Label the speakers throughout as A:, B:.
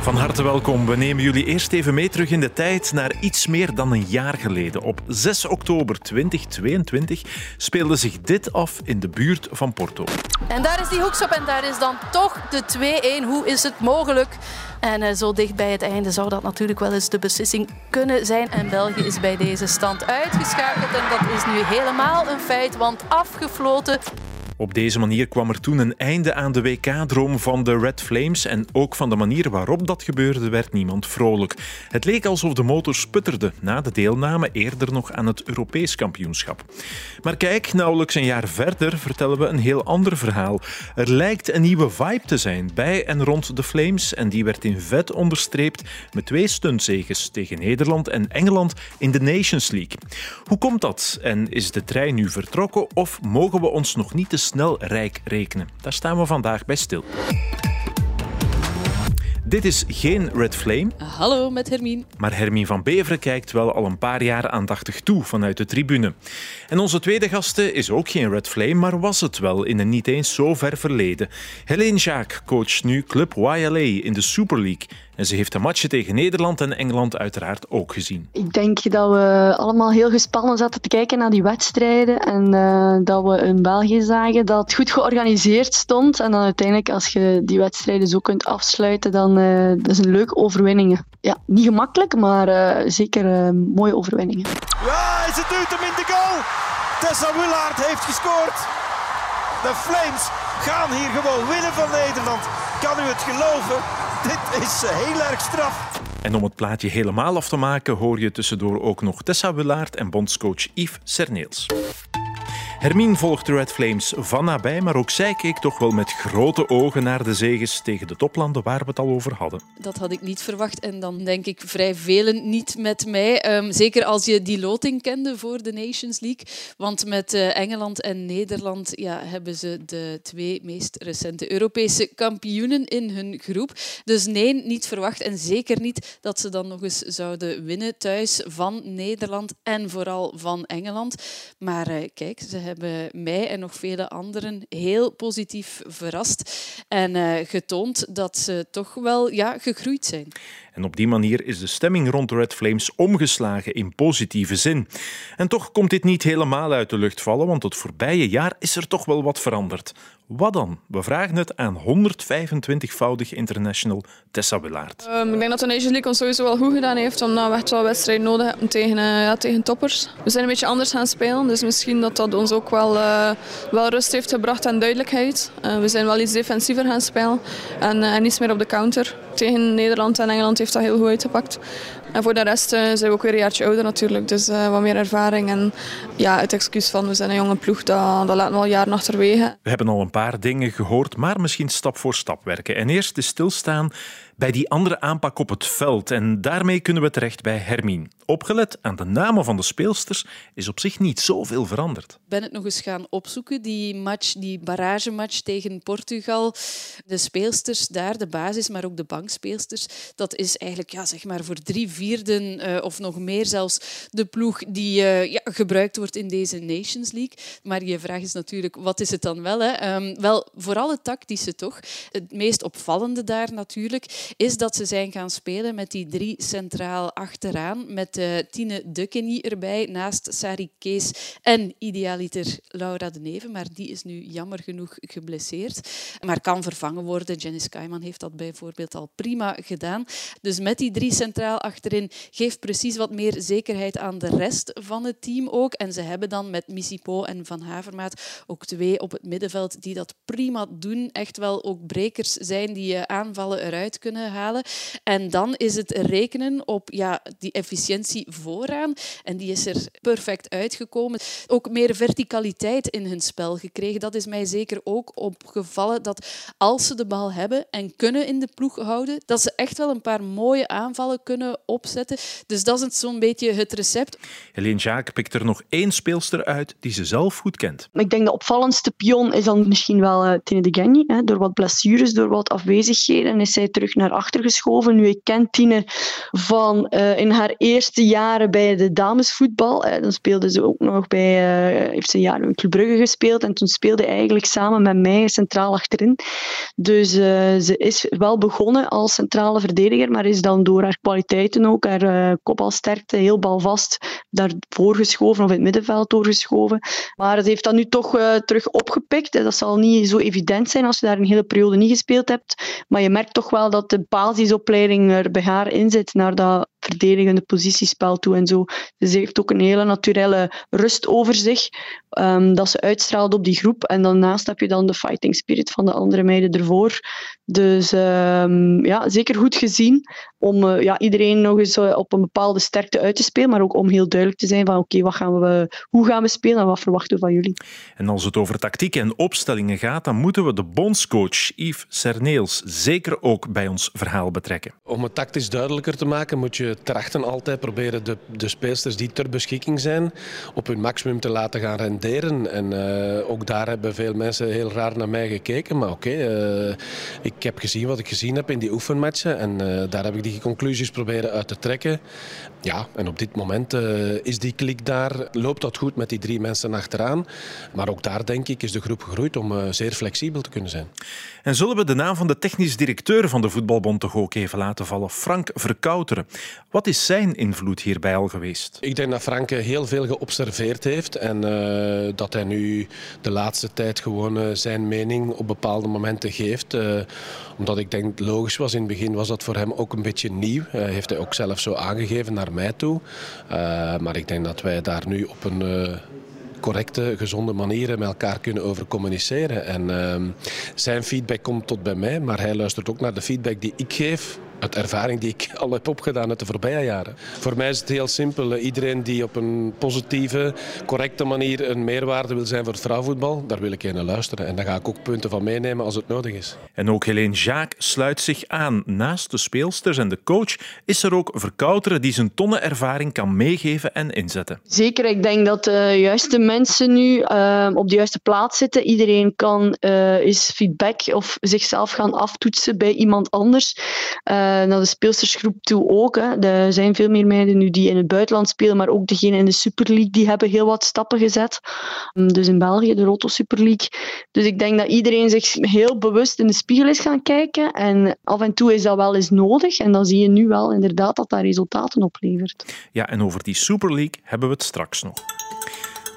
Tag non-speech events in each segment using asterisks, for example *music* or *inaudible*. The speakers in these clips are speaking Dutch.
A: Van harte welkom. We nemen jullie eerst even mee terug in de tijd naar iets meer dan een jaar geleden. Op 6 oktober 2022 speelde zich dit af in de buurt van Porto.
B: En daar is die hoekschop en daar is dan toch de 2-1. Hoe is het mogelijk? En uh, zo dicht bij het einde zou dat natuurlijk wel eens de beslissing kunnen zijn. En België is bij deze stand uitgeschakeld. En dat is nu helemaal een feit, want afgefloten.
A: Op deze manier kwam er toen een einde aan de WK-droom van de Red Flames en ook van de manier waarop dat gebeurde werd niemand vrolijk. Het leek alsof de motor sputterde na de deelname eerder nog aan het Europees kampioenschap. Maar kijk, nauwelijks een jaar verder vertellen we een heel ander verhaal. Er lijkt een nieuwe vibe te zijn bij en rond de Flames en die werd in vet onderstreept met twee stuntzeges tegen Nederland en Engeland in de Nations League. Hoe komt dat en is de trein nu vertrokken of mogen we ons nog niet te snel rijk rekenen. Daar staan we vandaag bij stil. Dit is geen Red Flame.
B: Hallo, met Hermine.
A: Maar Hermine van Beveren kijkt wel al een paar jaar aandachtig toe vanuit de tribune. En onze tweede gaste is ook geen Red Flame, maar was het wel in een niet eens zo ver verleden. Helene Jacques coacht nu Club YLA in de Super League. En ze heeft de matchen tegen Nederland en Engeland uiteraard ook gezien.
C: Ik denk dat we allemaal heel gespannen zaten te kijken naar die wedstrijden. En uh, dat we in België zagen dat het goed georganiseerd stond. En dan uiteindelijk, als je die wedstrijden zo kunt afsluiten, dan uh, dat is een leuke overwinning. Ja, niet gemakkelijk, maar uh, zeker mooie overwinningen.
D: Ja, is het duwt hem in de goal. Tessa Willaert heeft gescoord. De Flames gaan hier gewoon winnen van Nederland. Kan u het geloven? *laughs* Dit is heel erg straf.
A: En om het plaatje helemaal af te maken, hoor je tussendoor ook nog Tessa Willaert en bondscoach Yves Serneels. Hermine volgt de Red Flames van nabij, maar ook zij keek toch wel met grote ogen naar de zegens tegen de toplanden waar we het al over hadden.
B: Dat had ik niet verwacht en dan denk ik vrij velen niet met mij. Um, zeker als je die loting kende voor de Nations League. Want met uh, Engeland en Nederland ja, hebben ze de twee meest recente Europese kampioenen in hun groep. Dus nee, niet verwacht en zeker niet dat ze dan nog eens zouden winnen thuis van Nederland en vooral van Engeland. Maar uh, kijk, ze hebben hebben mij en nog vele anderen heel positief verrast en uh, getoond dat ze toch wel ja, gegroeid zijn.
A: En op die manier is de stemming rond Red Flames omgeslagen in positieve zin. En toch komt dit niet helemaal uit de lucht vallen, want het voorbije jaar is er toch wel wat veranderd. Wat dan? We vragen het aan 125-voudig international Tessa Willaert.
E: Um, ik denk dat de Nation League ons sowieso wel goed gedaan heeft, omdat we echt wel wedstrijden nodig hebben tegen, uh, ja, tegen toppers. We zijn een beetje anders gaan spelen, dus misschien dat dat ons ook wel, uh, wel rust heeft gebracht en duidelijkheid. Uh, we zijn wel iets defensiever gaan spelen en, en iets meer op de counter. Tegen Nederland en Engeland heeft dat heel goed uitgepakt. En voor de rest uh, zijn we ook weer een jaartje ouder natuurlijk, dus uh, wat meer ervaring. En ja, het excuus van we zijn een jonge ploeg, dat, dat laten we al jaren achterwege.
A: We hebben al een paar dingen gehoord, maar misschien stap voor stap werken. En eerst de stilstaan bij die andere aanpak op het veld. En daarmee kunnen we terecht bij Hermine. Opgelet aan de namen van de speelsters is op zich niet zoveel veranderd. Ik
B: ben het nog eens gaan opzoeken, die match, die barragematch tegen Portugal. De speelsters daar, de basis, maar ook de bankspeelsters, dat is eigenlijk ja, zeg maar voor drie vierden uh, of nog meer zelfs de ploeg die uh, ja, gebruikt wordt in deze Nations League. Maar je vraag is natuurlijk, wat is het dan wel? Hè? Um, wel, vooral het tactische toch. Het meest opvallende daar natuurlijk is dat ze zijn gaan spelen met die drie centraal achteraan, met Tine Duckeny erbij, naast Sari Kees en idealiter Laura de Neve, maar die is nu jammer genoeg geblesseerd, maar kan vervangen worden. Jenny Skyman heeft dat bijvoorbeeld al prima gedaan. Dus met die drie centraal achterin geeft precies wat meer zekerheid aan de rest van het team ook. En ze hebben dan met Missipo en Van Havermaat ook twee op het middenveld die dat prima doen. Echt wel ook brekers zijn die uh, aanvallen eruit kunnen halen. En dan is het rekenen op ja, die efficiëntie vooraan. En die is er perfect uitgekomen. Ook meer verticaliteit in hun spel gekregen. Dat is mij zeker ook opgevallen. Dat als ze de bal hebben en kunnen in de ploeg houden, dat ze echt wel een paar mooie aanvallen kunnen opzetten. Dus dat is zo'n beetje het recept.
A: Helene Jaak pikt er nog één speelster uit die ze zelf goed kent.
C: Ik denk de opvallendste pion is dan misschien wel uh, Tine de. Hè. Door wat blessures, door wat afwezigheden is zij terug naar achter geschoven. Nu, ik ken Tine van uh, in haar eerste jaren bij de damesvoetbal. Dan speelde ze ook nog bij, uh, heeft ze een jaar in Club Brugge gespeeld. En toen speelde eigenlijk samen met mij centraal achterin. Dus ze is wel begonnen als centrale verdediger, maar is dan door haar kwaliteiten ook, haar uh, kopbalsterkte, heel balvast daarvoor geschoven of in het middenveld doorgeschoven. Maar ze heeft dat nu toch terug opgepikt. Dat zal niet zo evident zijn als je daar een hele periode niet gespeeld hebt. Maar je merkt toch wel dat de basisopleiding er bij haar in zit naar dat verdedigende positiespel toe en zo. Dus ze heeft ook een hele naturele rust over zich, um, dat ze uitstraalt op die groep. En daarnaast heb je dan de fighting spirit van de andere meiden ervoor. Dus um, ja, zeker goed gezien om uh, ja, iedereen nog eens uh, op een bepaalde sterkte uit te spelen, maar ook om heel duidelijk te zijn van oké, okay, gaan we, hoe gaan we spelen en wat verwachten we van jullie.
A: En als het over tactiek en opstellingen gaat, dan moeten we de bondscoach Yves Cerneels zeker ook bij ons verhaal betrekken.
F: Om het tactisch duidelijker te maken, moet je trachten altijd proberen de, de speelsters die ter beschikking zijn op hun maximum te laten gaan renderen. En uh, ook daar hebben veel mensen heel raar naar mij gekeken. Maar oké, uh, ik heb gezien wat ik gezien heb in die oefenmatchen. En uh, daar heb ik die conclusies proberen uit te trekken. Ja, en op dit moment is die klik daar. Loopt dat goed met die drie mensen achteraan. Maar ook daar denk ik is de groep gegroeid om zeer flexibel te kunnen zijn.
A: En zullen we de naam van de technisch directeur van de Voetbalbond toch ook even laten vallen? Frank Verkouteren. Wat is zijn invloed hierbij al geweest?
F: Ik denk dat Frank heel veel geobserveerd heeft en uh, dat hij nu de laatste tijd gewoon uh, zijn mening op bepaalde momenten geeft. Uh, omdat ik denk logisch was, in het begin was dat voor hem ook een beetje nieuw. heeft hij ook zelf zo aangegeven naar mij toe. maar ik denk dat wij daar nu op een correcte, gezonde manieren met elkaar kunnen over communiceren. En uh, zijn feedback komt tot bij mij, maar hij luistert ook naar de feedback die ik geef uit ervaring die ik al heb opgedaan uit de voorbije jaren. Voor mij is het heel simpel. Iedereen die op een positieve, correcte manier een meerwaarde wil zijn voor het vrouwenvoetbal, daar wil ik naar luisteren. En daar ga ik ook punten van meenemen als het nodig is.
A: En ook Helene Jaak sluit zich aan. Naast de speelsters en de coach is er ook Verkouteren die zijn tonnen ervaring kan meegeven en inzetten.
C: Zeker, ik denk dat de juiste mensen nu uh, op de juiste plaats zitten. Iedereen kan uh, eens feedback of zichzelf gaan aftoetsen bij iemand anders. Uh, naar de speelstersgroep toe ook. Hè. Er zijn veel meer meiden nu die in het buitenland spelen, maar ook degenen in de Super League die hebben heel wat stappen gezet. Dus in België, de Roto Super League. Dus ik denk dat iedereen zich heel bewust in de spiegel is gaan kijken. En af en toe is dat wel eens nodig. En dan zie je nu wel inderdaad dat dat resultaten oplevert.
A: Ja, en over die Super League hebben we het straks nog.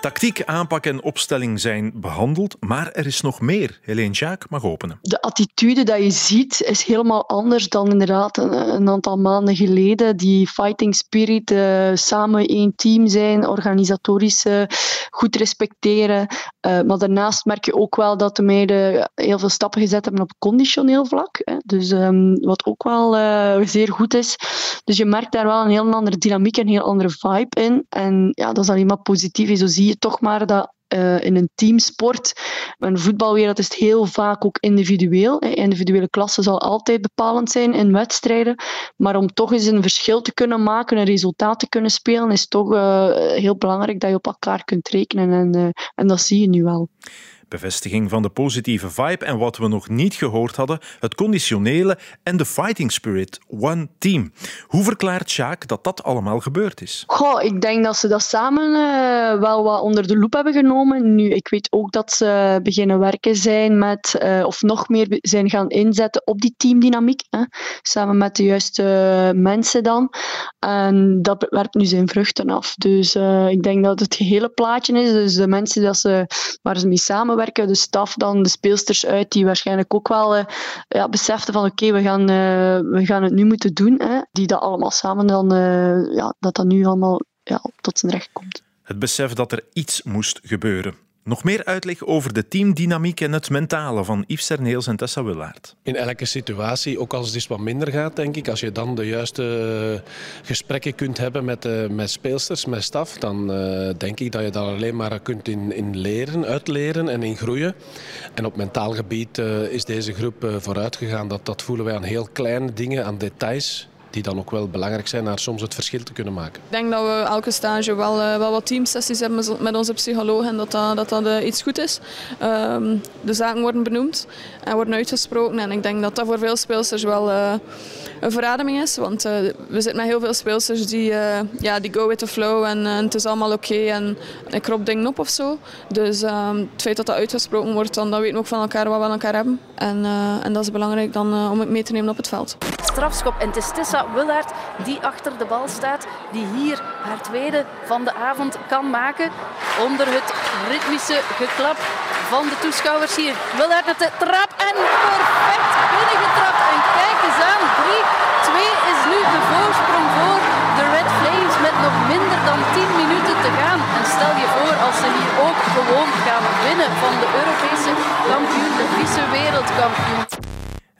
A: Tactiek, aanpak en opstelling zijn behandeld, maar er is nog meer. Helene Jaak mag openen.
C: De attitude dat je ziet is helemaal anders dan inderdaad een, aantal maanden geleden. Die fighting spirit, uh, samen één team zijn, organisatorisch uh, goed respecteren. Uh, maar daarnaast merk je ook wel dat de meiden heel veel stappen gezet hebben op conditioneel vlak. Hè. Dus um, wat ook wel zeer goed is. Dus je merkt daar wel een heel andere dynamiek en een heel andere vibe in. En ja, dat is alleen maar positief. Zo zie je toch maar dat uh, in een teamsport. De voetbalwereld is het heel vaak ook individueel. Individuele klasse zal altijd bepalend zijn in wedstrijden. Maar om toch eens een verschil te kunnen maken, een resultaat te kunnen spelen, is toch uh, heel belangrijk dat je op elkaar kunt rekenen. En, uh, en dat zie je nu wel.
A: Bevestiging van de positieve vibe en wat we nog niet gehoord hadden, het conditionele en de fighting spirit, one team. Hoe verklaart Sjaak dat dat allemaal gebeurd is?
C: Goh, ik denk dat ze dat samen uh, wel wat onder de loep hebben genomen. Nu, ik weet ook dat ze beginnen werken zijn met, uh, of nog meer zijn gaan inzetten op die teamdynamiek. Hè, samen met de juiste mensen dan. En dat werpt nu zijn vruchten af. Dus ik denk dat het gehele plaatje is. Dus de mensen dat ze, waar ze mee samenwerken, de staf dan, de speelsters uit, die waarschijnlijk ook wel uh, ja, beseften van oké, we, gaan, uh, we gaan het nu moeten doen. Hè, die dat allemaal samen dan, uh, ja, dat dat nu allemaal ja, tot zijn recht komt.
A: Het besef dat er iets moest gebeuren. Nog meer uitleg over de teamdynamiek en het mentale van Yves Serneels en Tessa Willaert.
F: In elke situatie, ook als het eens wat minder gaat, denk ik, als je dan de juiste gesprekken kunt hebben met, uh, met speelsters, met staf, dan uh, denk ik dat je daar alleen maar kunt in, in leren, uitleren en in groeien. En op mentaal gebied uh, is deze groep vooruit gegaan. Dat, dat voelen wij aan heel kleine dingen, aan details die dan ook wel belangrijk zijn naar soms het verschil te kunnen maken.
E: Ik denk dat we elke stage wel, wel wat teamsessies hebben met onze psycholoog en dat dat, dat, dat iets goed is. Ehm, de zaken worden benoemd en worden uitgesproken en ik denk dat dat voor veel speelsters wel een verademing is. Want we zitten met heel veel speelsters die, ja, die go with the flow en, het is allemaal oké en ik krop dingen op of zo. Dus ehm, het feit dat dat uitgesproken wordt, dan, dan weten we ook van elkaar wat we aan elkaar hebben. En, en dat is belangrijk dan om het mee te nemen op het veld.
G: Strafschop en het is Tessa Willaert die achter de bal staat, die hier haar tweede van de avond kan maken. Onder het ritmische geklap van de toeschouwers hier. Willaert met de trap en perfect binnengetrapt. En kijk eens aan, 3-2 is nu de voorsprong voor de Red Flames met nog minder dan 10 minuten te gaan. En stel je voor als ze hier ook gewoon gaan winnen van de Europese kampioen, de vice-wereldkampioen.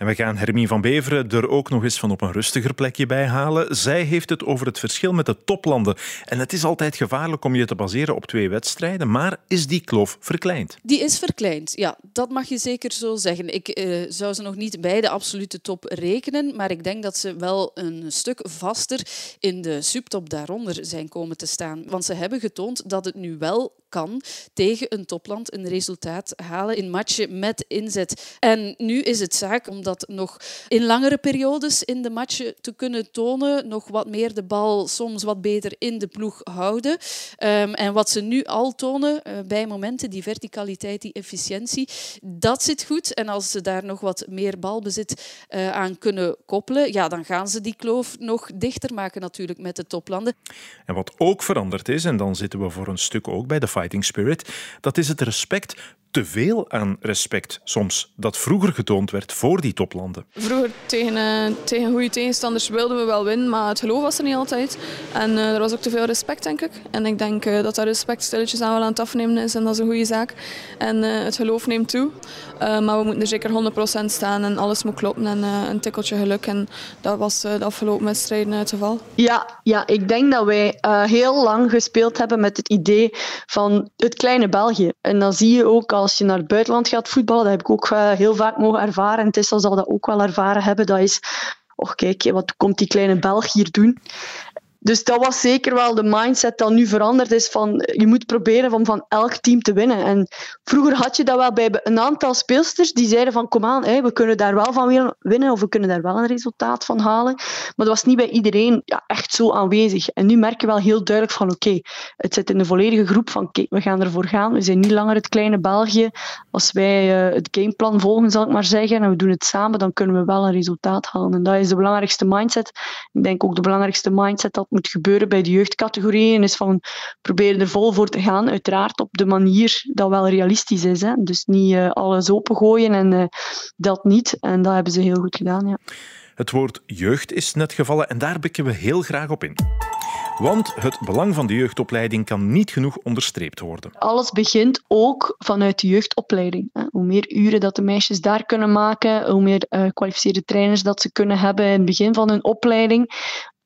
A: En we gaan Hermie van Beveren er ook nog eens van op een rustiger plekje bij halen. Zij heeft het over het verschil met de toplanden. En het is altijd gevaarlijk om je te baseren op twee wedstrijden, maar is die kloof verkleind?
B: Die is verkleind, ja. Dat mag je zeker zo zeggen. Ik uh, zou ze nog niet bij de absolute top rekenen, maar ik denk dat ze wel een stuk vaster in de subtop daaronder zijn komen te staan. Want ze hebben getoond dat het nu wel kan tegen een topland een resultaat halen in matchen met inzet. En nu is het zaak om dat nog in langere periodes in de matchen te kunnen tonen, nog wat meer de bal soms wat beter in de ploeg houden. Um, en wat ze nu al tonen uh, bij momenten, die verticaliteit, die efficiëntie, dat zit goed. En als ze daar nog wat meer balbezit uh, aan kunnen koppelen, ja, dan gaan ze die kloof nog dichter maken natuurlijk met de toplanden.
A: En wat ook veranderd is, en dan zitten we voor een stuk ook bij de fighting spirit, dat is het respect te veel aan respect soms dat vroeger getoond werd voor die toplanden.
E: Vroeger tegen, uh, tegen goede tegenstanders wilden we wel winnen, maar het geloof was er niet altijd. En uh, er was ook te veel respect, denk ik. En ik denk uh, dat dat respect stilletjes aan wel aan het afnemen is en dat is een goede zaak. En het geloof neemt toe. maar we moeten er zeker 100% staan en alles moet kloppen en een tikkeltje geluk. En dat was de afgelopen wedstrijden het geval.
C: Ja, ja, ik denk dat wij heel lang gespeeld hebben met het idee van het kleine België. En dan zie je ook als je naar het buitenland gaat voetballen, dat heb ik ook uh, heel vaak mogen ervaren. En Tessa zal dat ook wel ervaren hebben. Dat is, oh kijk, wat komt die kleine Belg hier doen? Dus dat was zeker wel de mindset dat nu veranderd is van je moet proberen om van elk team te winnen. En vroeger had je dat wel bij een aantal speelsters die zeiden van kom aan, we kunnen daar wel van winnen of we kunnen daar wel een resultaat van halen. Maar dat was niet bij iedereen ja, echt zo aanwezig. En nu merk je wel heel duidelijk van oké, het zit in de volledige groep van kijk, we gaan ervoor gaan. We zijn niet langer het kleine België. Als wij uh, het gameplan volgen, zal ik maar zeggen, en we doen het samen, dan kunnen we wel een resultaat halen. En dat is de belangrijkste mindset. Ik denk ook de belangrijkste mindset dat moet gebeuren bij de jeugdcategorieën is van proberen er vol voor te gaan. Uiteraard op de manier dat wel realistisch is. Hè. Dus niet uh, alles opengooien en uh, dat niet. En dat hebben ze heel goed gedaan. Ja.
A: Het woord jeugd is net gevallen en daar bikken we heel graag op in. Want het belang van de jeugdopleiding kan niet genoeg onderstreept worden.
C: Alles begint ook vanuit de jeugdopleiding. Hoe meer uren dat de meisjes daar kunnen maken, hoe meer gekwalificeerde trainers dat ze kunnen hebben in het begin van hun opleiding,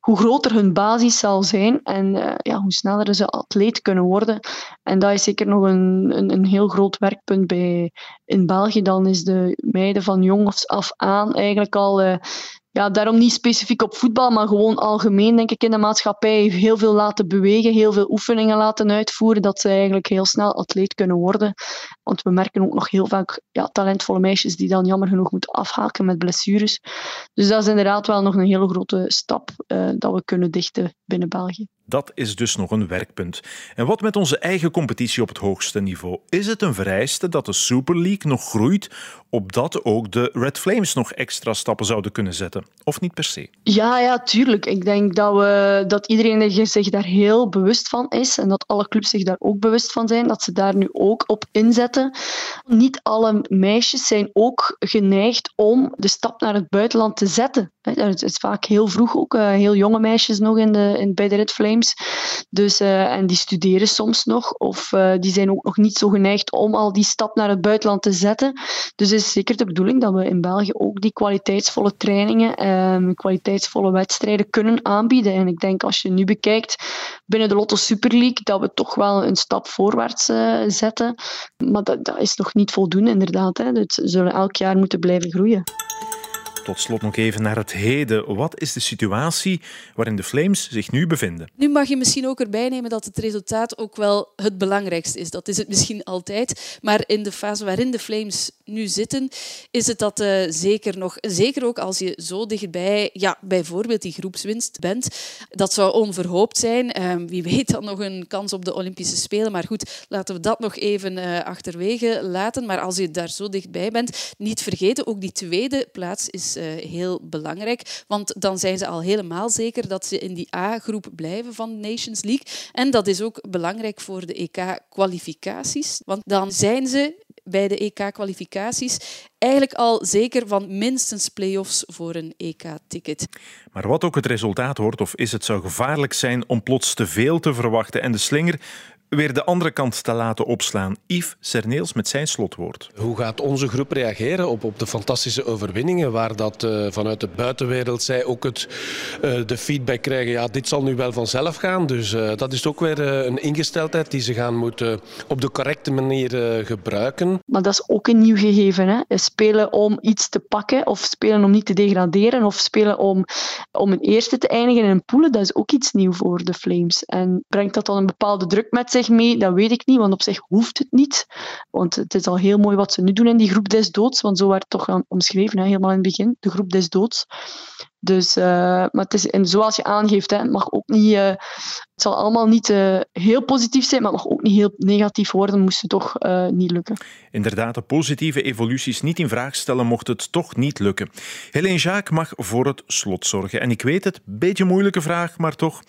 C: hoe groter hun basis zal zijn en uh, ja, hoe sneller ze atleet kunnen worden. En dat is zeker nog een, een, een, heel groot werkpunt bij, in België. Dan is de meiden van jongs af aan eigenlijk al uh, ja, daarom niet specifiek op voetbal, maar gewoon algemeen, denk ik, in de maatschappij. Heel veel laten bewegen, heel veel oefeningen laten uitvoeren, dat ze eigenlijk heel snel atleet kunnen worden. Want we merken ook nog heel vaak ja, talentvolle meisjes die dan jammer genoeg moeten afhaken met blessures. Dus dat is inderdaad wel nog een hele grote stap uh, dat we kunnen dichten binnen België.
A: Dat is dus nog een werkpunt. En wat met onze eigen competitie op het hoogste niveau? Is het een vereiste dat de Super League nog groeit, opdat ook de Red Flames nog extra stappen zouden kunnen zetten? Of niet per se?
C: Ja, ja, tuurlijk. Ik denk dat, we, dat iedereen zich daar heel bewust van is en dat alle clubs zich daar ook bewust van zijn, dat ze daar nu ook op inzetten. Niet alle meisjes zijn ook geneigd om de stap naar het buitenland te zetten. Het is vaak heel vroeg ook, eh, heel jonge meisjes nog in de, in, bij de Red Flames. Dus, uh, en die studeren soms nog, of uh, die zijn ook nog niet zo geneigd om al die stap naar het buitenland te zetten. Dus het is zeker de bedoeling dat we in België ook die kwaliteitsvolle trainingen, um, kwaliteitsvolle wedstrijden kunnen aanbieden. En ik denk als je nu bekijkt binnen de Lotto Super League, dat we toch wel een stap voorwaarts zetten. Maar dat, dat, is nog niet voldoende, inderdaad. Hè. Zullen elk jaar moeten blijven groeien.
A: Tot slot nog even naar het heden. Wat is de situatie waarin de Flames zich nu bevinden?
B: Nu mag je misschien ook erbij nemen dat het resultaat ook wel het belangrijkste is. Dat is het misschien altijd. Maar in de fase waarin de Flames nu zitten, is het dat uh, zeker nog, zeker ook als je zo dichtbij, ja, bijvoorbeeld die groepswinst bent, dat zou onverhoopt zijn. Uh, wie weet dan nog een kans op de Olympische Spelen. Maar goed, laten we dat nog even uh, achterwege laten. Maar als je daar zo dichtbij bent, niet vergeten, ook die tweede plaats is uh, heel belangrijk. Want dan zijn ze al helemaal zeker dat ze in die A-groep blijven van de Nations League. En dat is ook belangrijk voor de EK-kwalificaties. Want dan zijn ze bij de EK-kwalificaties eigenlijk al zeker van minstens play-offs voor een EK-ticket.
A: Maar wat ook het resultaat wordt, of is het zou gevaarlijk zijn om plots te veel te verwachten en de slinger weer de andere kant te laten opslaan. Yves Cerneels met zijn slotwoord.
F: Hoe gaat onze groep reageren op, op de fantastische overwinningen waar dat uh, vanuit de buitenwereld zij ook het, uh, de feedback krijgen, ja dit zal nu wel vanzelf gaan. Dus uh, dat is ook weer een ingesteldheid die ze gaan moeten op de correcte manier gebruiken.
C: Maar dat is ook een nieuw gegeven. Hè? Spelen om iets te pakken of spelen om niet te degraderen of spelen om, om een eerste te eindigen in een poelen, dat is ook iets nieuw voor de Flames. En brengt dat dan een bepaalde druk met zich mee? Dat weet ik niet, want op zich hoeft het niet. Want het is al heel mooi wat ze nu doen in die groep des doods, want zo werd het toch omschreven, hè, helemaal in het begin, de groep des doods. Dus, uh, maar het is, en zoals je aangeeft, hè, het mag ook niet, uh, het zal allemaal niet uh, heel positief zijn, maar het mag ook niet heel negatief worden, moest het toch niet lukken.
A: Inderdaad, de positieve evoluties niet in vraag stellen mocht het toch niet lukken. Helene Jacques mag voor het slot zorgen. En ik weet het, beetje moeilijke vraag, maar toch,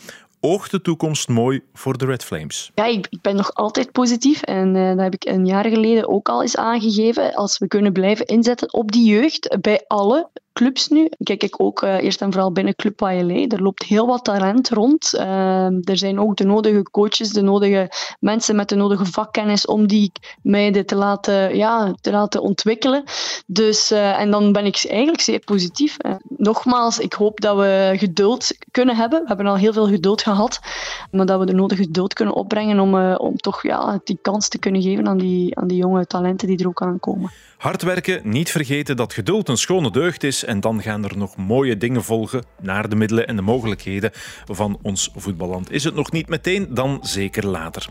A: oogt de toekomst mooi voor de Red Flames?
C: Ja, ik, ben nog altijd positief en uh, dat heb ik een jaar geleden ook al eens aangegeven. Als we kunnen blijven inzetten op die jeugd bij alle clubs nu. Kijk ik ook uh, eerst en vooral binnen Club YLA. Er loopt heel wat talent rond. Uh, er zijn ook de nodige coaches, de nodige mensen met de nodige vakkennis om die meiden te laten, ja, te laten ontwikkelen. Dus, uh, en dan ben ik eigenlijk zeer positief. nogmaals, ik hoop dat we geduld kunnen hebben. We hebben al heel veel geduld gehad. Maar dat we de nodige geduld kunnen opbrengen om, om toch ja, die kans te kunnen geven aan die, aan die jonge talenten die er ook aankomen.
A: Hard werken, niet vergeten dat geduld een schone deugd is en dan gaan er nog mooie dingen volgen naar de middelen en de mogelijkheden van ons voetballand. Is het nog niet meteen, dan zeker later.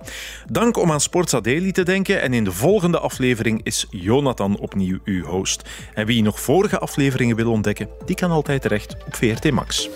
A: Dank om aan Sportsa Daily te denken en in de volgende aflevering is Jonathan opnieuw uw host. En wie nog vorige afleveringen wil ontdekken, die kan altijd terecht op VRT Max.